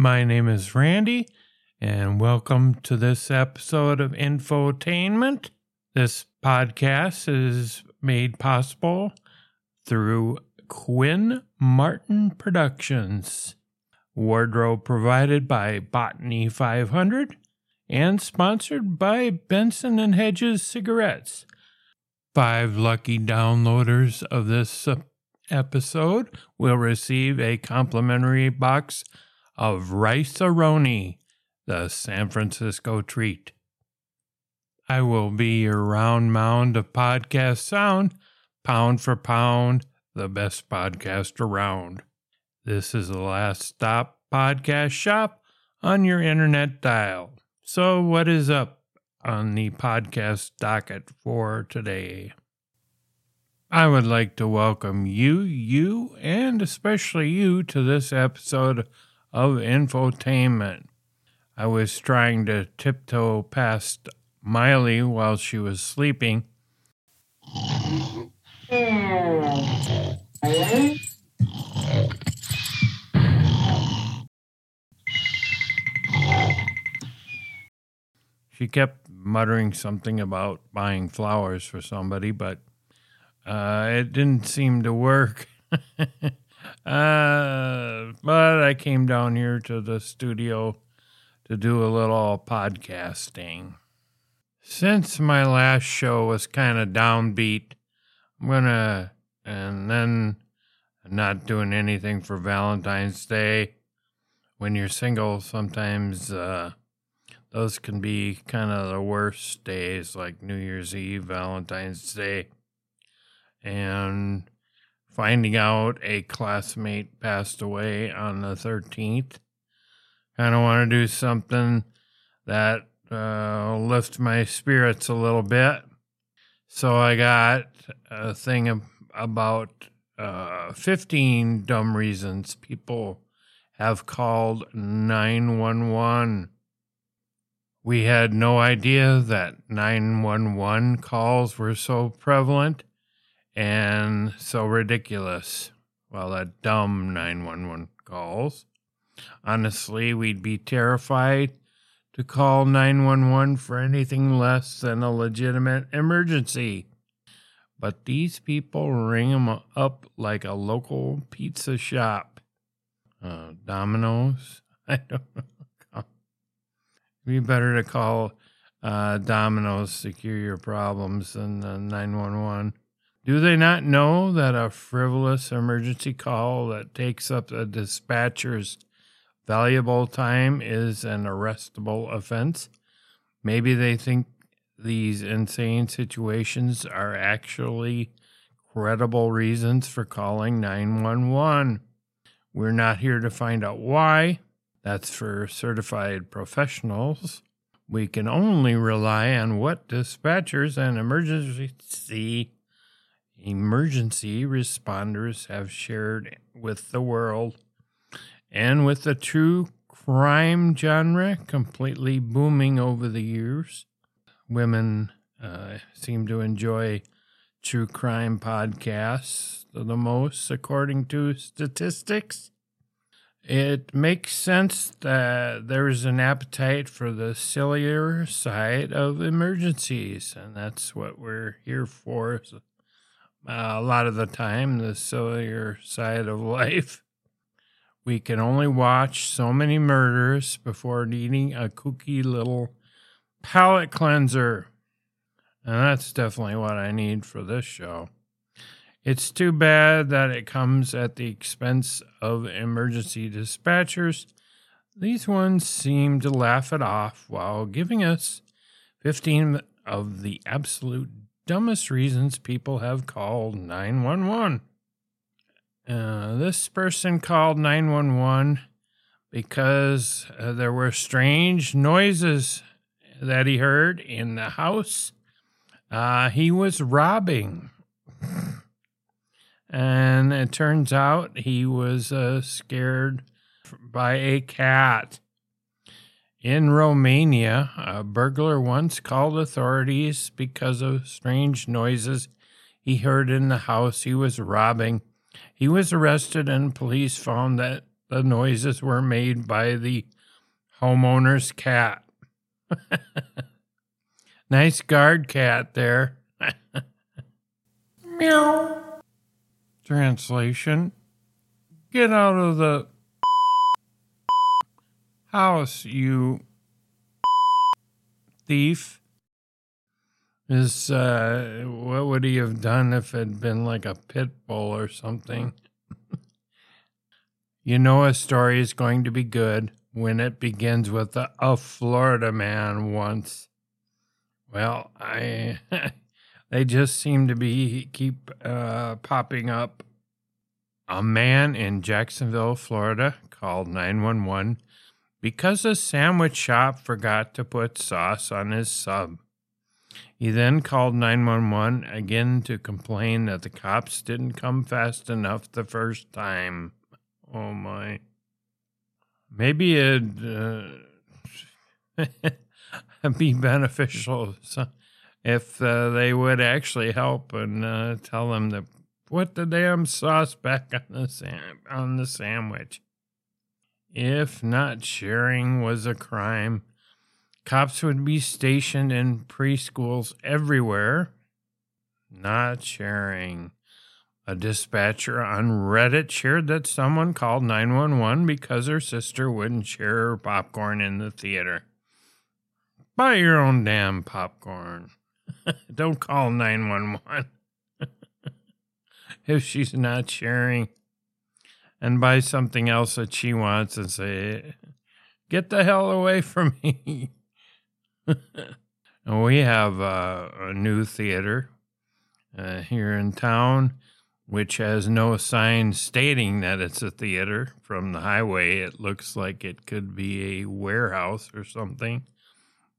My name is Randy, and welcome to this episode of Infotainment. This podcast is made possible through Quinn Martin Productions, wardrobe provided by Botany 500, and sponsored by Benson and Hedges cigarettes. Five lucky downloaders of this episode will receive a complimentary box of Rice-A-Roni, the San Francisco treat. I will be your round mound of podcast sound, pound for pound, the best podcast around. This is the last stop podcast shop on your internet dial. So, what is up on the podcast docket for today? I would like to welcome you, you, and especially you to this episode of Infotainment. I was trying to tiptoe past Miley while she was sleeping. She kept muttering something about buying flowers for somebody, but uh, it didn't seem to work. uh, but I came down here to the studio to do a little podcasting. Since my last show was kind of downbeat, I'm gonna, and then not doing anything for Valentine's Day. When you're single, sometimes uh, those can be kind of the worst days, like New Year's Eve, Valentine's Day and finding out a classmate passed away on the 13th. Kind of want to do something that uh, lift my spirits a little bit. So I got a thing about uh, 15 dumb reasons people have called 911. We had no idea that 911 calls were so prevalent and so ridiculous. Well, that dumb 911 calls. Honestly, we'd be terrified to call 911 for anything less than a legitimate emergency. But these people ring them up like a local pizza shop. Uh, Domino's? I don't know. It'd be better to call uh, Domino's Secure Your Problems than uh, 911. Do they not know that a frivolous emergency call that takes up a dispatcher's valuable time is an arrestable offense? Maybe they think these insane situations are actually credible reasons for calling 911. We're not here to find out why. That's for certified professionals. We can only rely on what dispatchers and emergency emergency responders have shared with the world. And with the true crime genre completely booming over the years, women uh, seem to enjoy true crime podcasts the most, according to statistics. It makes sense that there's an appetite for the sillier side of emergencies, and that's what we're here for uh, a lot of the time, the sillier side of life. We can only watch so many murders before needing a kooky little palate cleanser. And that's definitely what I need for this show. It's too bad that it comes at the expense of emergency dispatchers. These ones seem to laugh it off while giving us 15 of the absolute dumbest reasons people have called 911. Uh, this person called 911 because uh, there were strange noises that he heard in the house. Uh, he was robbing. and it turns out he was uh, scared by a cat. In Romania, a burglar once called authorities because of strange noises he heard in the house he was robbing. He was arrested, and police found that the noises were made by the homeowner's cat. nice guard cat there. Meow. Translation Get out of the house, you thief. Is uh, what would he have done if it had been like a pit bull or something? you know, a story is going to be good when it begins with a, a Florida man once. Well, I they just seem to be keep uh, popping up. A man in Jacksonville, Florida, called 911 because a sandwich shop forgot to put sauce on his sub. He then called 911 again to complain that the cops didn't come fast enough the first time. Oh my. Maybe it'd uh, be beneficial if uh, they would actually help and uh, tell them to put the damn sauce back on the, sam- on the sandwich. If not sharing was a crime, cops would be stationed in preschools everywhere. Not sharing. A dispatcher on Reddit shared that someone called 911 because her sister wouldn't share her popcorn in the theater. Buy your own damn popcorn. Don't call 911 if she's not sharing and buy something else that she wants and say, Get the hell away from me. we have uh, a new theater uh, here in town, which has no sign stating that it's a theater. From the highway, it looks like it could be a warehouse or something.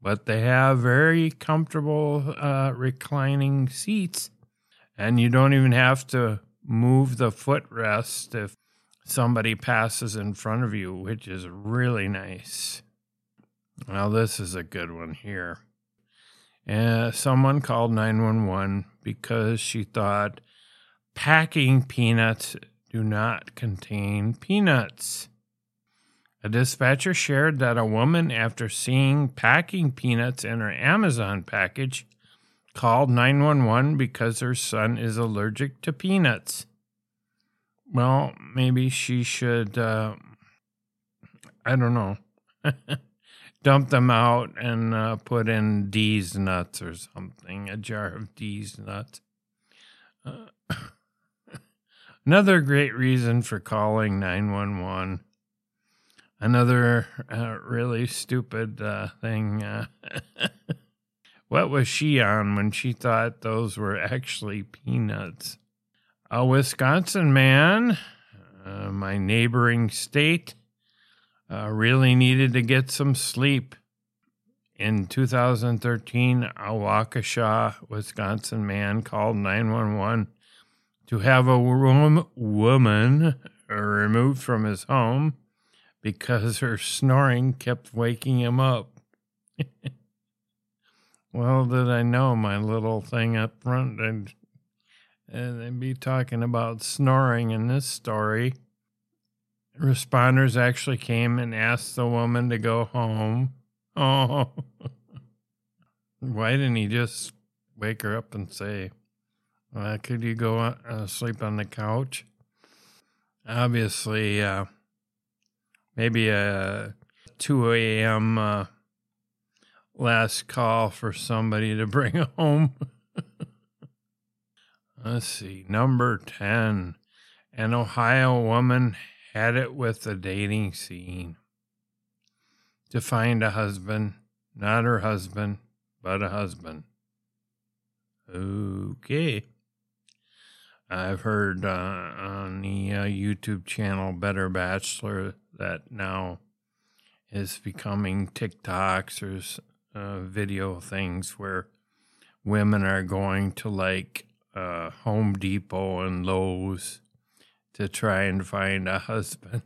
But they have very comfortable uh, reclining seats, and you don't even have to move the footrest if somebody passes in front of you, which is really nice. Now, this is a good one here. Uh, someone called 911 because she thought packing peanuts do not contain peanuts. A dispatcher shared that a woman, after seeing packing peanuts in her Amazon package, called 911 because her son is allergic to peanuts. Well, maybe she should, uh, I don't know, dump them out and uh, put in D's nuts or something, a jar of D's nuts. Uh, another great reason for calling 911. Another uh, really stupid uh, thing. Uh, what was she on when she thought those were actually peanuts? A Wisconsin man, uh, my neighboring state, uh, really needed to get some sleep. In 2013, a Waukesha, Wisconsin man called 911 to have a room, woman removed from his home because her snoring kept waking him up. well, did I know my little thing up front? And and they'd be talking about snoring in this story. Responders actually came and asked the woman to go home. Oh, why didn't he just wake her up and say, well, Could you go uh, sleep on the couch? Obviously, uh, maybe a 2 a.m. Uh, last call for somebody to bring home. Let's see. Number 10. An Ohio woman had it with the dating scene. To find a husband, not her husband, but a husband. Okay. I've heard uh, on the uh, YouTube channel Better Bachelor that now is becoming TikToks or uh, video things where women are going to like uh, Home Depot and Lowe's to try and find a husband.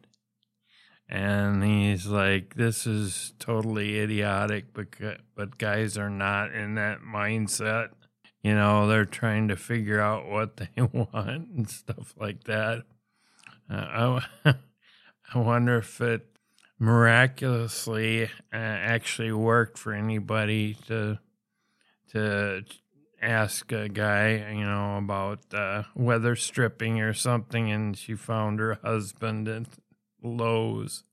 And he's like, this is totally idiotic, but, but guys are not in that mindset. You know, they're trying to figure out what they want and stuff like that. Uh, I, I wonder if it miraculously uh, actually worked for anybody to to ask a guy, you know, about uh, weather stripping or something, and she found her husband at Lowe's.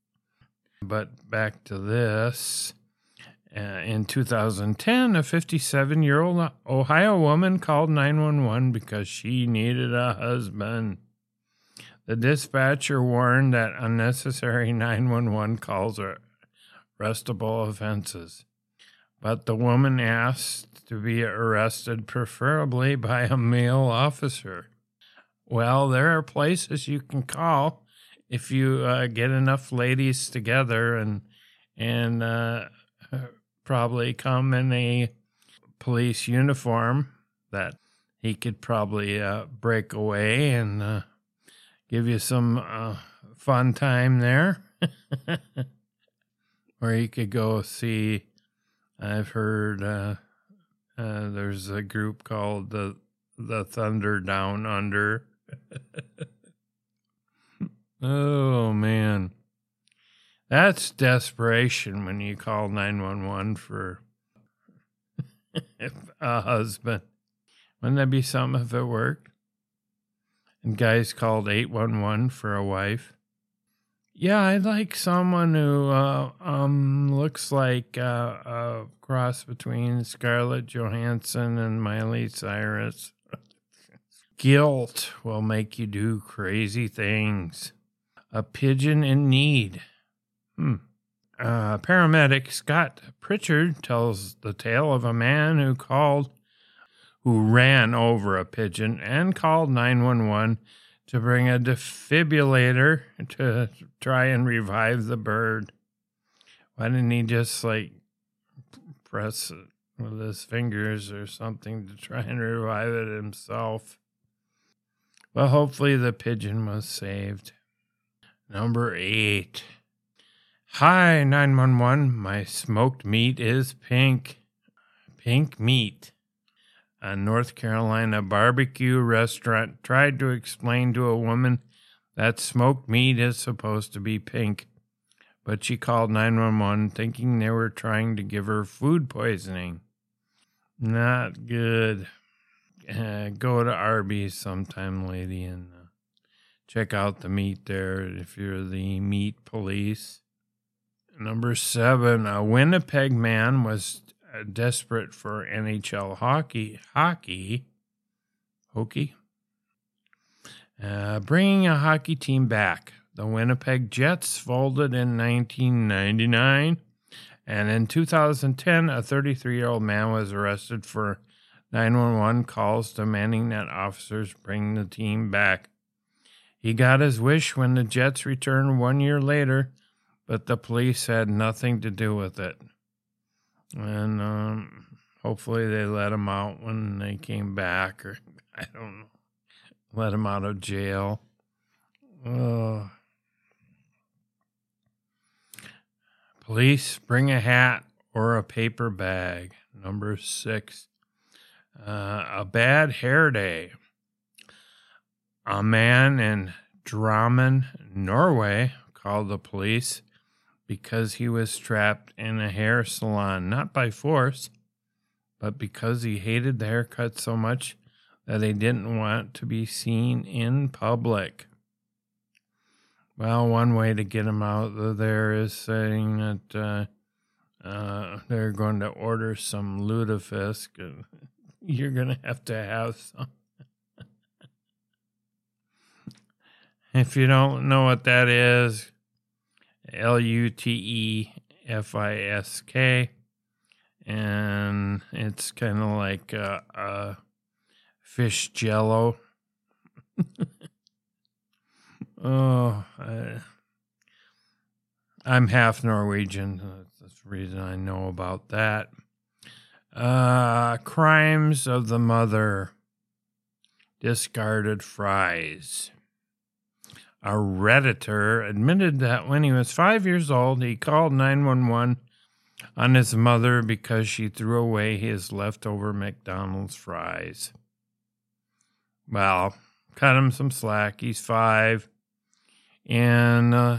But back to this. Uh, in 2010, a 57 year old Ohio woman called 911 because she needed a husband. The dispatcher warned that unnecessary 911 calls are arrestable offenses. But the woman asked to be arrested, preferably by a male officer. Well, there are places you can call if you uh, get enough ladies together and and uh, probably come in a police uniform that he could probably uh, break away and uh, give you some uh, fun time there. or you could go see. I've heard uh, uh, there's a group called the the Thunder Down Under. oh man. That's desperation when you call 911 for a husband. Wouldn't that be something if it worked? And guys called 811 for a wife. Yeah, I'd like someone who uh, um, looks like uh, a cross between Scarlett Johansson and Miley Cyrus. Guilt will make you do crazy things. A pigeon in need. Hmm. Uh, paramedic Scott Pritchard tells the tale of a man who called, who ran over a pigeon and called 911 to bring a defibrillator to try and revive the bird. Why didn't he just like press it with his fingers or something to try and revive it himself? Well, hopefully the pigeon was saved. Number eight. Hi, 911. My smoked meat is pink. Pink meat. A North Carolina barbecue restaurant tried to explain to a woman that smoked meat is supposed to be pink, but she called 911 thinking they were trying to give her food poisoning. Not good. Uh, go to Arby's sometime, lady, and uh, check out the meat there if you're the meat police. Number seven, a Winnipeg man was desperate for NHL hockey. Hockey, hockey, uh, bringing a hockey team back. The Winnipeg Jets folded in 1999, and in 2010, a 33 year old man was arrested for 911 calls demanding that officers bring the team back. He got his wish when the Jets returned one year later but the police had nothing to do with it. And um, hopefully they let him out when they came back, or I don't know, let him out of jail. Uh, police bring a hat or a paper bag. Number six, uh, a bad hair day. A man in Drammen, Norway, called the police because he was trapped in a hair salon, not by force, but because he hated the haircut so much that he didn't want to be seen in public. Well, one way to get him out of there is saying that uh, uh, they're going to order some lutefisk, and you're going to have to have some. if you don't know what that is, L U T E F I S K. And it's kind of like a, fish jello. oh, I, I'm half Norwegian. That's the reason I know about that. Uh, crimes of the mother. Discarded fries. A Redditor admitted that when he was five years old, he called 911 on his mother because she threw away his leftover McDonald's fries. Well, cut him some slack. He's five. And uh,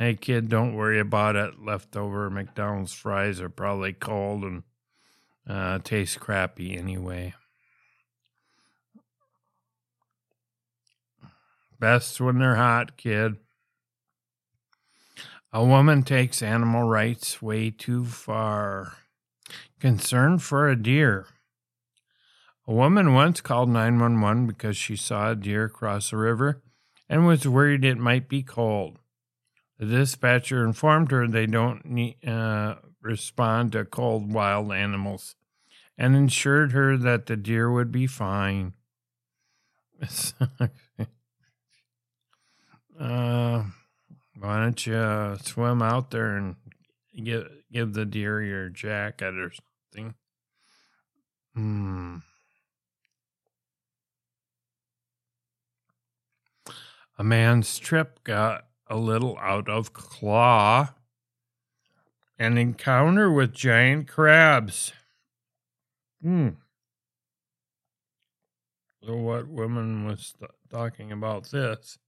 Hey, kid, don't worry about it. Leftover McDonald's fries are probably cold and uh, taste crappy anyway. Best when they're hot, kid. A woman takes animal rights way too far. Concern for a deer. A woman once called 911 because she saw a deer cross a river and was worried it might be cold. The dispatcher informed her they don't need, uh, respond to cold wild animals and assured her that the deer would be fine. uh, why don't you uh, swim out there and give give the deer your jacket or something? Hmm. A man's trip got a little out of claw. An encounter with giant crabs. Hmm. So, what woman was th- talking about this?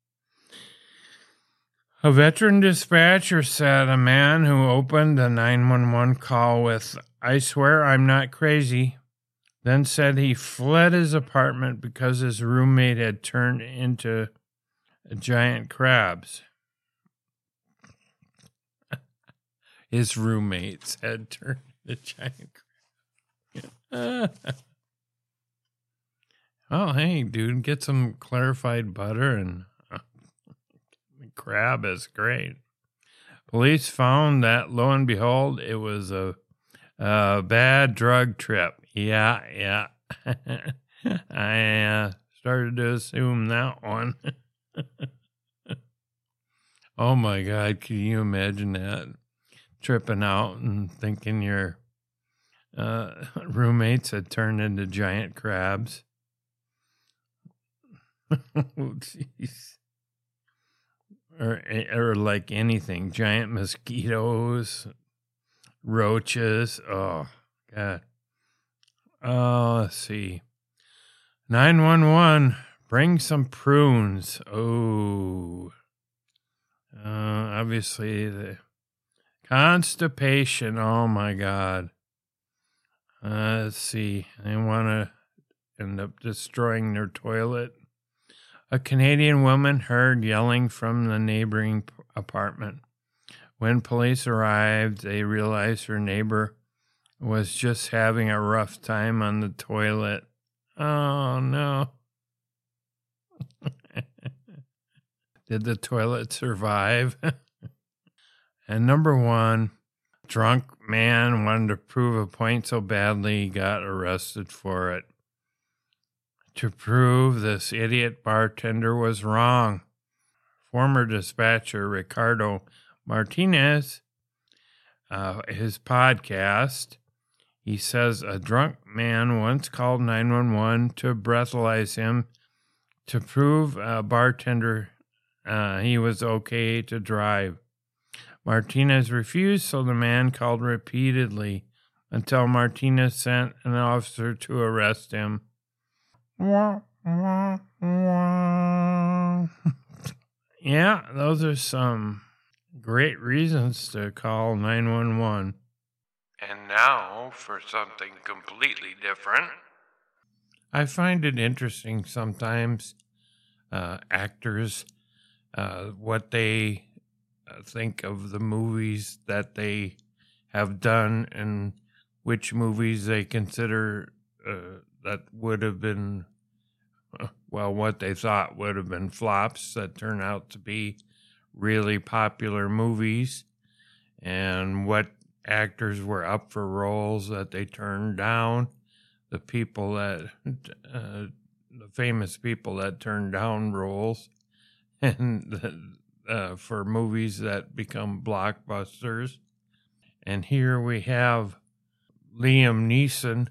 A veteran dispatcher said a man who opened the 911 call with, I swear I'm not crazy, then said he fled his apartment because his roommate had turned into giant crabs. his roommates had turned into giant crabs. oh, hey, dude, get some clarified butter and crab is great. Police found that, lo and behold, it was a, a bad drug trip. Yeah, yeah. I uh, started to assume that one. oh my God, can you imagine that? Tripping out and thinking your uh, roommates had turned into giant crabs. oh, jeez. Or, or like anything, giant mosquitoes, roaches. Oh, God. Oh, let's see. 911 Bring some prunes. Oh, uh, obviously the constipation. Oh my God. Uh, let's see. They want to end up destroying their toilet. A Canadian woman heard yelling from the neighboring apartment. When police arrived, they realized her neighbor was just having a rough time on the toilet. Oh no. Did the toilet survive? and number one, drunk man wanted to prove a point so badly he got arrested for it. To prove this idiot bartender was wrong. Former dispatcher Ricardo Martinez, uh, his podcast, he says a drunk man once called 911 to breathalyze him to prove a bartender uh, he was okay to drive. Martinez refused, so the man called repeatedly until Martinez sent an officer to arrest him. yeah, those are some great reasons to call 911. And now for something completely different. I find it interesting sometimes uh, actors uh, what they uh, think of the movies that they have done and which movies they consider uh, that would have been well what they thought would have been flops that turn out to be really popular movies and what actors were up for roles that they turned down the people that uh, the famous people that turned down roles and uh, for movies that become blockbusters. And here we have Liam Neeson.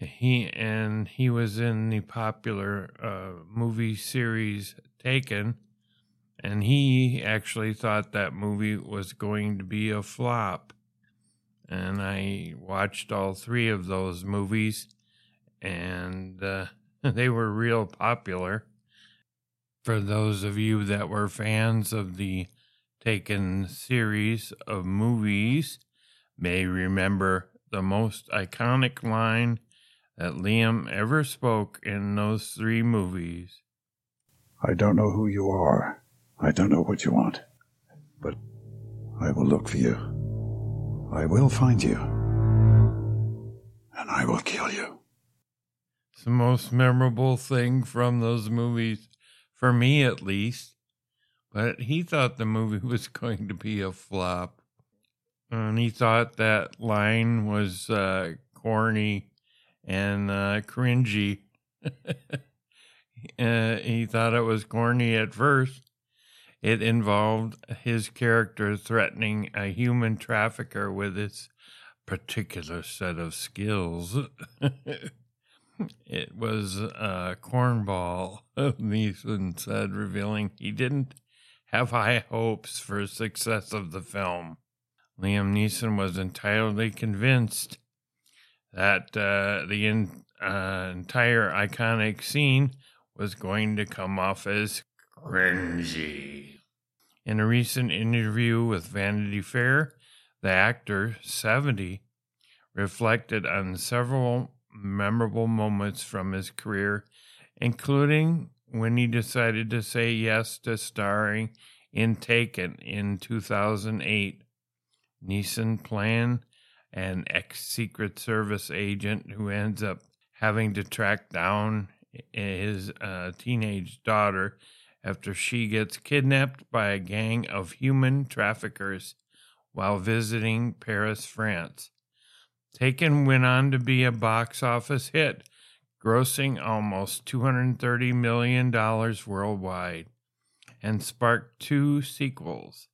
He and he was in the popular uh, movie series Taken, and he actually thought that movie was going to be a flop. And I watched all three of those movies, and uh, they were real popular for those of you that were fans of the Taken series of movies may remember the most iconic line that Liam ever spoke in those three movies. I don't know who you are. I don't know what you want. But I will look for you. I will find you. And I will kill you. It's the most memorable thing from those movies, for me at least. But he thought the movie was going to be a flop. And he thought that line was uh, corny and uh, cringy. uh, he thought it was corny at first. It involved his character threatening a human trafficker with his particular set of skills. it was a cornball, Neeson said, revealing he didn't have high hopes for success of the film. Liam Neeson was entirely convinced that uh, the in, uh, entire iconic scene was going to come off as cringy. In a recent interview with Vanity Fair, the actor, 70, reflected on several memorable moments from his career, including when he decided to say yes to starring in Taken in 2008. Neeson playing an ex Secret Service agent who ends up having to track down his uh, teenage daughter after she gets kidnapped by a gang of human traffickers while visiting Paris, France. Taken went on to be a box office hit, grossing almost $230 million worldwide, and sparked two sequels.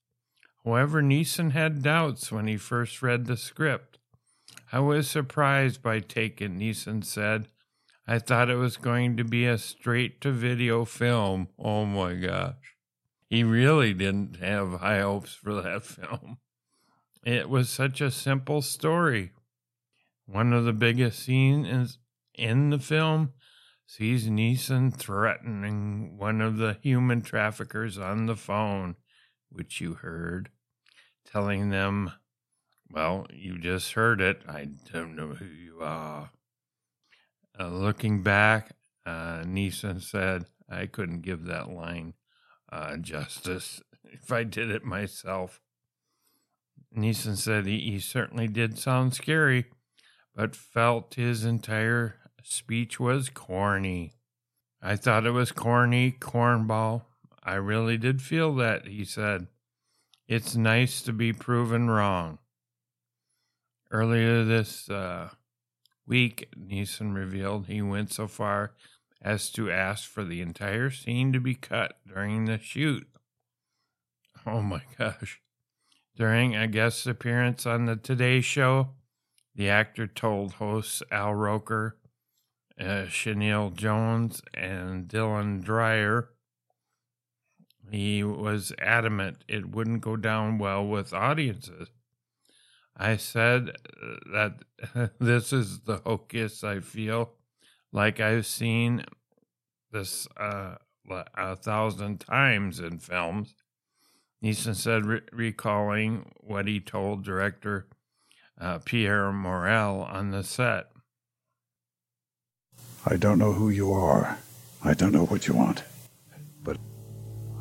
However, Neeson had doubts when he first read the script. I was surprised by Taken, Neeson said. I thought it was going to be a straight to video film. Oh my gosh. He really didn't have high hopes for that film. It was such a simple story. One of the biggest scenes in the film sees Neeson threatening one of the human traffickers on the phone, which you heard, telling them, Well, you just heard it. I don't know who you are. Uh, looking back, uh, Neeson said, I couldn't give that line uh, justice if I did it myself. Neeson said he, he certainly did sound scary, but felt his entire speech was corny. I thought it was corny, cornball. I really did feel that, he said. It's nice to be proven wrong. Earlier this uh, week, Neeson revealed he went so far as to ask for the entire scene to be cut during the shoot. Oh my gosh. During a guest appearance on the Today Show, the actor told hosts Al Roker, uh, Sheinelle Jones, and Dylan Dreyer he was adamant it wouldn't go down well with audiences. I said uh, that this is the hocus I feel like I've seen this uh, a thousand times in films. Neeson said, re- recalling what he told director uh, Pierre Morel on the set. I don't know who you are. I don't know what you want.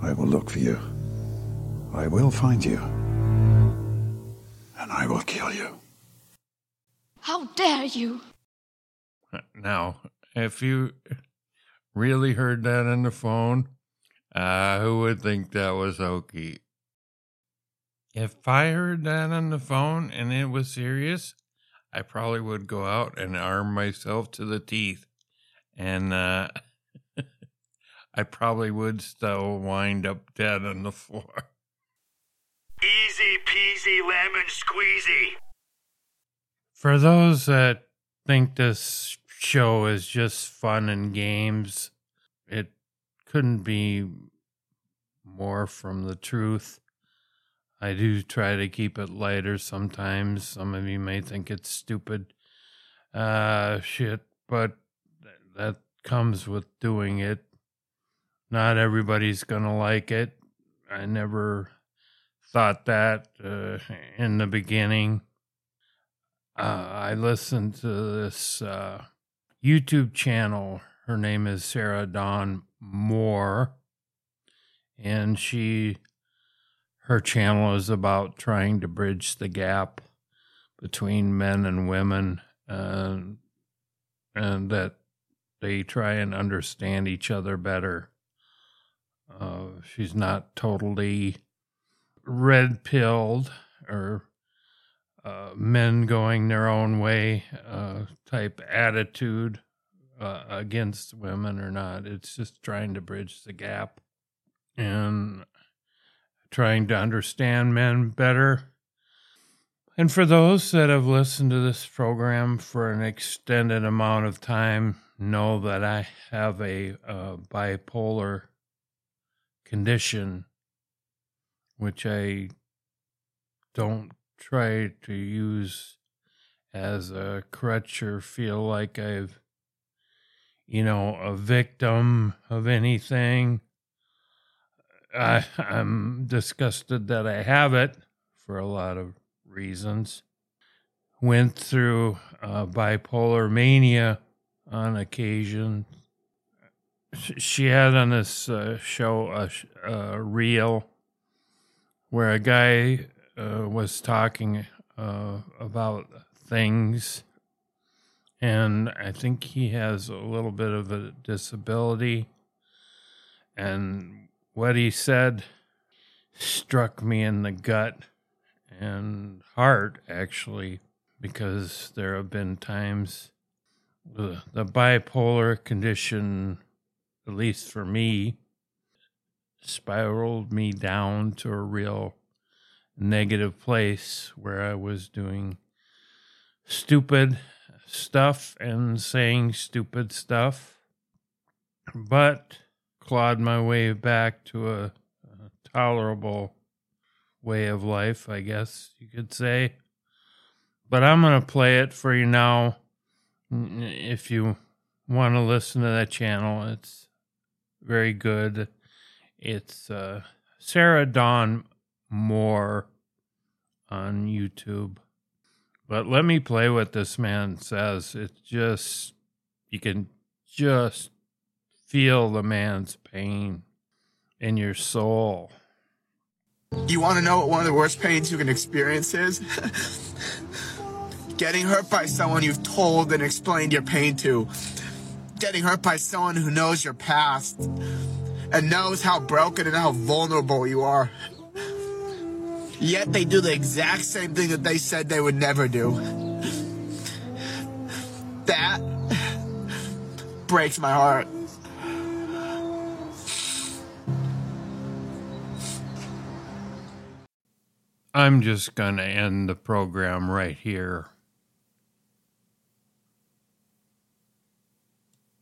But I will look for you. I will find you and I will kill you. How dare you? Now, if you really heard that on the phone, uh, who would think that was hokey? If I heard that on the phone and it was serious, I probably would go out and arm myself to the teeth. And uh, I probably would still wind up dead on the floor. Easy peasy lemon squeezy. For those that think this show is just fun and games, it couldn't be more from the truth. I do try to keep it lighter sometimes. Some of you may think it's stupid uh, shit, but that comes with doing it. Not everybody's going to like it. I never thought that uh, in the beginning. Uh, I listened to this uh, YouTube channel. Her name is Sarah Dawn Moore, and she her channel is about trying to bridge the gap between men and women, and and that they try and understand each other better. Uh, she's not totally red pilled or uh, men going their own way uh, type attitude uh, against women or not. It's just trying to bridge the gap and trying to understand men better. And for those that have listened to this program for an extended amount of time, know that I have a uh, bipolar condition, which I don't try to use as a crutch or feel like I've, you know, a victim of anything. I, I'm disgusted that I have it for a lot of reasons. Went through uh, bipolar mania on occasion. She had on this uh, show a, a reel where a guy uh, was talking uh, about things, and I think he has a little bit of a disability. And what he said struck me in the gut and heart, actually, because there have been times the, the bipolar condition, at least for me, spiraled me down to a real negative place where I was doing stupid stuff and saying stupid stuff, but clawed my way back to a, a tolerable way of life, I guess you could say. But I'm going to play it for you now. If you want to listen to that channel, it's very good. It's uh, Sarah Dawn Moore on YouTube. But let me play what this man says. It's just, you can just feel the man's pain in your soul. You want to know what one of the worst pains you can experience is? Getting hurt by someone you've told and explained your pain to. Getting hurt by someone who knows your past and knows how broken and how vulnerable you are. Yet they do the exact same thing that they said they would never do. That breaks my heart. I'm just going to end the program right here.